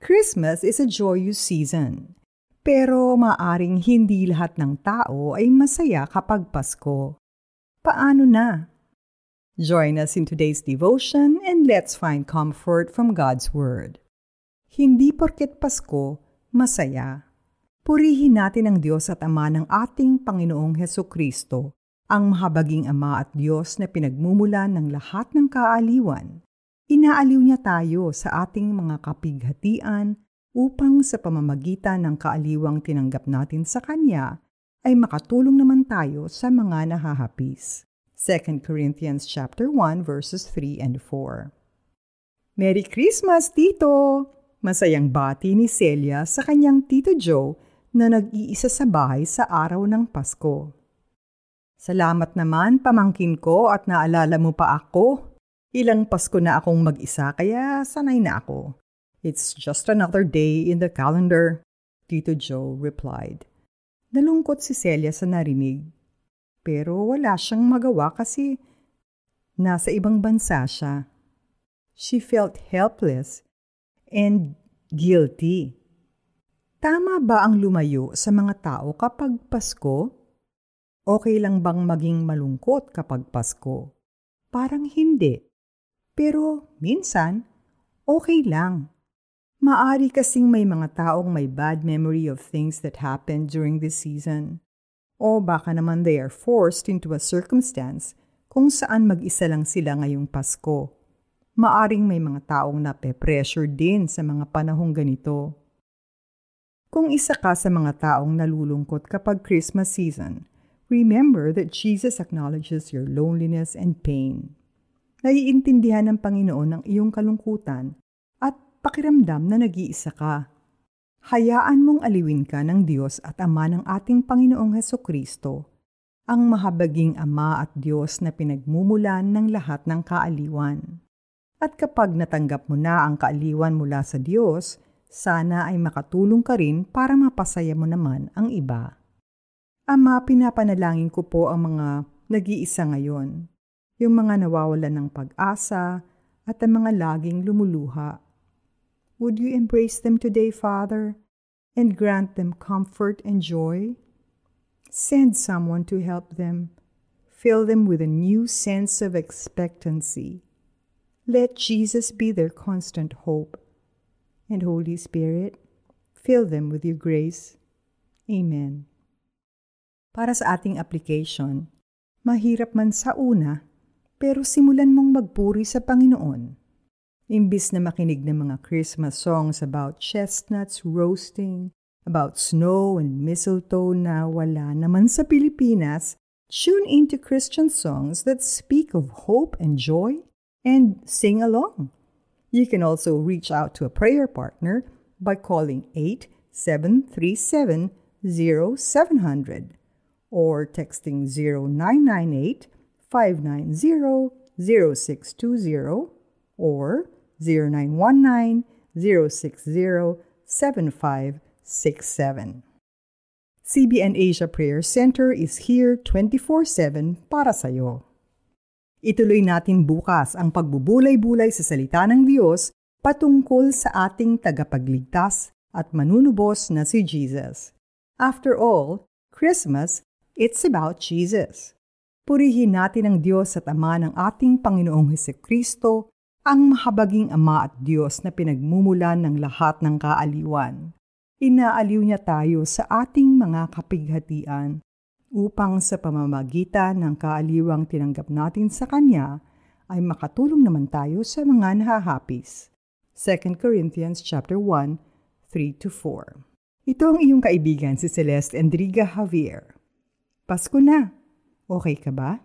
Christmas is a joyous season. Pero maaring hindi lahat ng tao ay masaya kapag Pasko. Paano na? Join us in today's devotion and let's find comfort from God's Word. Hindi porket Pasko, masaya. Purihin natin ang Diyos at Ama ng ating Panginoong Heso Kristo, ang mahabaging Ama at Diyos na pinagmumulan ng lahat ng kaaliwan Inaaliw niya tayo sa ating mga kapighatian upang sa pamamagitan ng kaaliwang tinanggap natin sa Kanya ay makatulong naman tayo sa mga nahahapis. 2 Corinthians chapter 1 verses 3 and 4. Merry Christmas, Tito! Masayang bati ni Celia sa kanyang Tito Joe na nag-iisa sa bahay sa araw ng Pasko. Salamat naman, pamangkin ko, at naalala mo pa ako Ilang Pasko na akong mag-isa kaya sanay na ako. It's just another day in the calendar, Tito Joe replied. Nalungkot si Celia sa narinig. Pero wala siyang magawa kasi nasa ibang bansa siya. She felt helpless and guilty. Tama ba ang lumayo sa mga tao kapag Pasko? Okay lang bang maging malungkot kapag Pasko? Parang hindi. Pero minsan, okay lang. Maari kasing may mga taong may bad memory of things that happened during this season. O baka naman they are forced into a circumstance kung saan mag-isa lang sila ngayong Pasko. Maaring may mga taong nape-pressure din sa mga panahong ganito. Kung isa ka sa mga taong nalulungkot kapag Christmas season, remember that Jesus acknowledges your loneliness and pain. Naiintindihan ng Panginoon ang iyong kalungkutan at pakiramdam na nag-iisa ka. Hayaan mong aliwin ka ng Diyos at Ama ng ating Panginoong Heso Kristo, ang mahabaging Ama at Diyos na pinagmumulan ng lahat ng kaaliwan. At kapag natanggap mo na ang kaaliwan mula sa Diyos, sana ay makatulong ka rin para mapasaya mo naman ang iba. Ama, pinapanalangin ko po ang mga nag-iisa ngayon yung mga nawawalan ng pag-asa at ang mga laging lumuluha. Would you embrace them today, Father, and grant them comfort and joy? Send someone to help them. Fill them with a new sense of expectancy. Let Jesus be their constant hope. And Holy Spirit, fill them with your grace. Amen. Para sa ating application, mahirap man sa una, pero simulan mong magpuri sa Panginoon. Imbis na makinig ng mga Christmas songs about chestnuts roasting, about snow and mistletoe na wala naman sa Pilipinas, tune into Christian songs that speak of hope and joy and sing along. You can also reach out to a prayer partner by calling 8737 0700 or texting 0998 590-0620 or 0919-060-7567. CBN Asia Prayer Center is here 24-7 para sa iyo. Ituloy natin bukas ang pagbubulay-bulay sa salita ng Diyos patungkol sa ating tagapagligtas at manunubos na si Jesus. After all, Christmas, it's about Jesus. Purihin natin ang Diyos at Ama ng ating Panginoong Heso Kristo, ang mahabaging Ama at Diyos na pinagmumulan ng lahat ng kaaliwan. Inaaliw niya tayo sa ating mga kapighatian upang sa pamamagitan ng kaaliwang tinanggap natin sa Kanya ay makatulong naman tayo sa mga nahahapis. 2 Corinthians chapter 1, 3-4 Ito ang iyong kaibigan si Celeste Endriga Javier. Pasko na! Okay ka ba?